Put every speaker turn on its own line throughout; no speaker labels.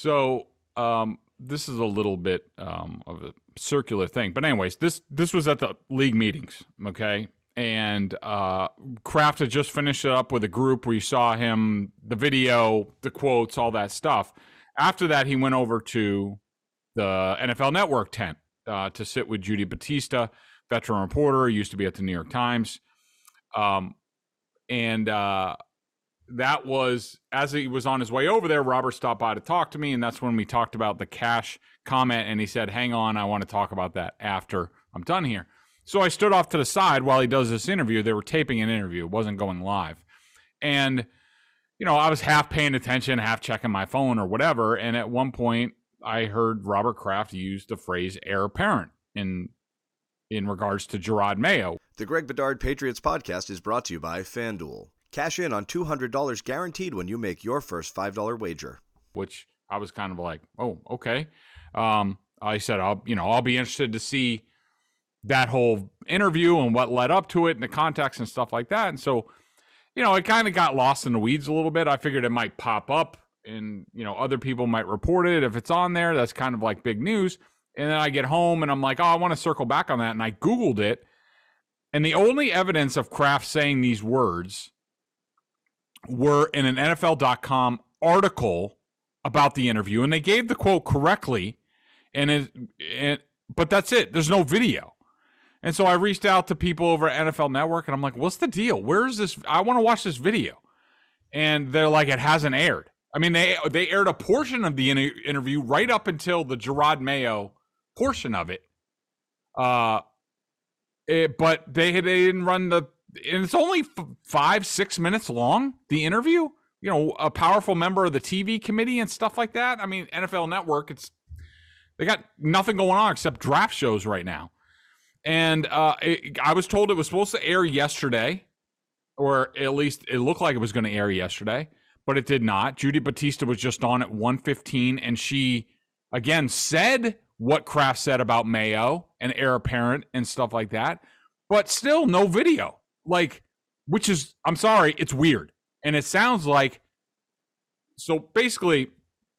So um, this is a little bit um, of a circular thing, but anyways, this this was at the league meetings, okay, and uh, Kraft had just finished it up with a group where you saw him, the video, the quotes, all that stuff. After that, he went over to the NFL Network tent uh, to sit with Judy Battista, veteran reporter, used to be at the New York Times, um, and. Uh, that was as he was on his way over there. Robert stopped by to talk to me, and that's when we talked about the cash comment. And he said, "Hang on, I want to talk about that after I'm done here." So I stood off to the side while he does this interview. They were taping an interview; it wasn't going live, and you know I was half paying attention, half checking my phone or whatever. And at one point, I heard Robert Kraft use the phrase "heir apparent" in in regards to Jerod Mayo.
The Greg Bedard Patriots podcast is brought to you by FanDuel. Cash in on $200 guaranteed when you make your first $5 wager.
Which I was kind of like, oh, okay. Um, I said, I'll, you know, I'll be interested to see that whole interview and what led up to it and the context and stuff like that. And so, you know, it kind of got lost in the weeds a little bit. I figured it might pop up and, you know, other people might report it. If it's on there, that's kind of like big news. And then I get home and I'm like, oh, I want to circle back on that. And I Googled it. And the only evidence of Kraft saying these words were in an NFL.com article about the interview, and they gave the quote correctly, and it, and but that's it. There's no video. And so I reached out to people over at NFL Network, and I'm like, "What's the deal? Where is this? I want to watch this video." And they're like, "It hasn't aired." I mean, they they aired a portion of the inter- interview right up until the Jerod Mayo portion of it. Uh, it, but they they didn't run the and it's only f- five six minutes long the interview? You know a powerful member of the tv committee and stuff like that? I mean nfl network it's they got nothing going on except draft shows right now. And uh, it, i was told it was supposed to air yesterday or at least it looked like it was going to air yesterday but it did not. Judy battista was just on at 115 and she again said what kraft said about mayo and heir apparent and stuff like that but still no video like which is I'm sorry, it's weird. And it sounds like so basically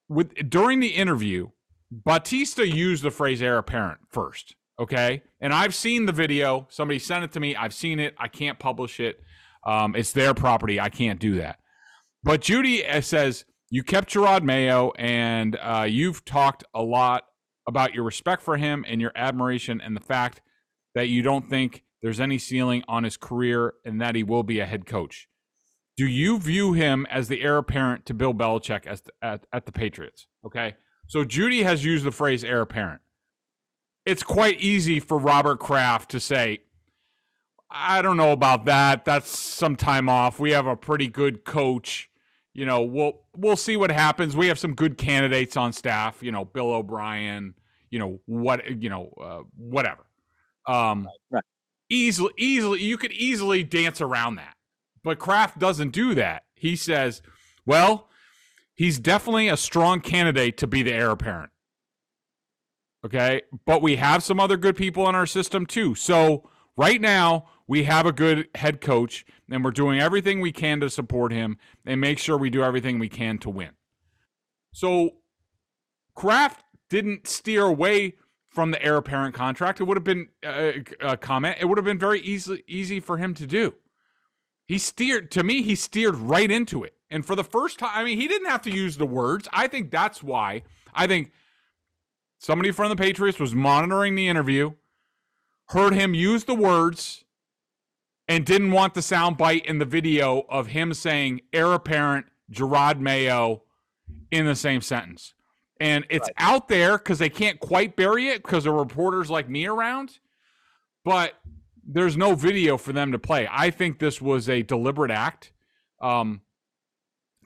with during the interview, Battista used the phrase heir apparent first. Okay. And I've seen the video. Somebody sent it to me. I've seen it. I can't publish it. Um, it's their property. I can't do that. But Judy uh, says, You kept Jerod Mayo and uh, you've talked a lot about your respect for him and your admiration and the fact that you don't think there's any ceiling on his career and that he will be a head coach. Do you view him as the heir apparent to Bill Belichick as the, at, at the Patriots? Okay. So Judy has used the phrase heir apparent. It's quite easy for Robert Kraft to say, I don't know about that. That's some time off. We have a pretty good coach. You know, we'll we'll see what happens. We have some good candidates on staff. You know, Bill O'Brien. You know what? You know, uh, whatever. Um, right easily easily you could easily dance around that. But Kraft doesn't do that. He says, "Well, he's definitely a strong candidate to be the heir apparent." Okay? But we have some other good people in our system too. So, right now, we have a good head coach and we're doing everything we can to support him and make sure we do everything we can to win. So, Kraft didn't steer away from the heir apparent contract. It would have been uh, a, comment. It would have been very easy easy for him to do. He steered to me. He steered right into it, and for the first time, I mean, he didn't have to use the words. I think that's why. I think somebody from the Patriots was monitoring the interview, heard him use the words, and didn't want the sound bite in the video of him saying heir apparent Jerod Mayo in the same sentence and it's right. out there because they can't quite bury it because there are reporters like me around but there's no video for them to play i think this was a deliberate act um,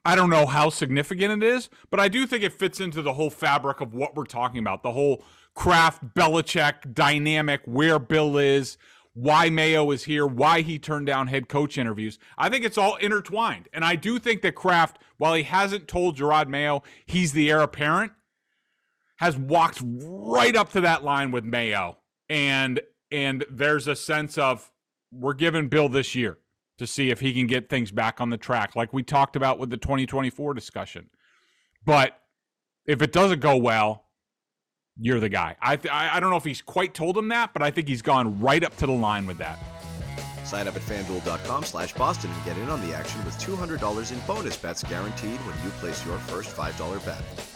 I don't know how significant it is, but I do think it fits into the whole fabric of what we're talking about. The whole Kraft Belichick dynamic, where Bill is, why Mayo is here, why he turned down head coach interviews. I think it's all intertwined. And I do think that Kraft, while he hasn't told Jerod Mayo he's the heir apparent, has walked right up to that line with Mayo. And and there's a sense of we're giving Bill this year to see if he can get things back on the track, like we talked about with the 2024 discussion. But if it doesn't go well, you're the guy. I, th- I don't know if he's quite told him that, but I think he's gone right up to the line with that.
Sign up at fanduel.com slash Boston and get in on the action with $200 in bonus bets guaranteed when you place your first $5 bet.